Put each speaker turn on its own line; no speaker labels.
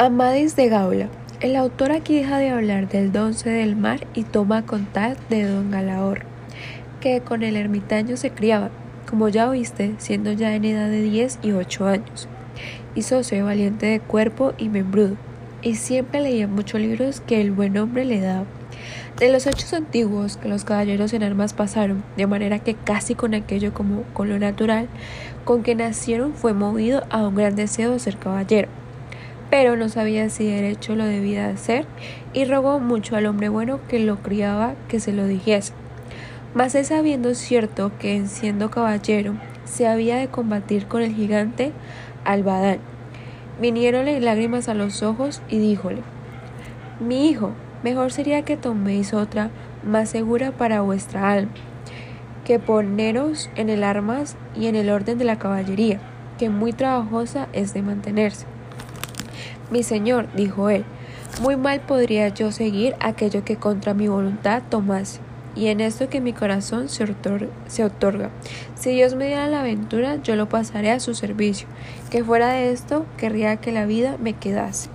Amadis de Gaula. El autor aquí deja de hablar del donce del mar y toma contar de don Galaor, que con el ermitaño se criaba, como ya oíste, siendo ya en edad de 10 y 8 años. Socio valiente de cuerpo y membrudo, y siempre leía muchos libros que el buen hombre le daba. De los hechos antiguos que los caballeros en armas pasaron, de manera que casi con aquello como con lo natural, con que nacieron fue movido a un gran deseo de ser caballero pero no sabía si derecho lo debía hacer y rogó mucho al hombre bueno que lo criaba que se lo dijese. Mas es sabiendo cierto que en siendo caballero se había de combatir con el gigante Albadán. Viniéronle lágrimas a los ojos y díjole, Mi hijo, mejor sería que toméis otra más segura para vuestra alma, que poneros en el armas y en el orden de la caballería, que muy trabajosa es de mantenerse. Mi señor, dijo él, muy mal podría yo seguir aquello que contra mi voluntad tomase, y en esto que mi corazón se, otorga. Si Dios me diera la aventura, yo lo pasaré a su servicio, que fuera de esto querría que la vida me quedase.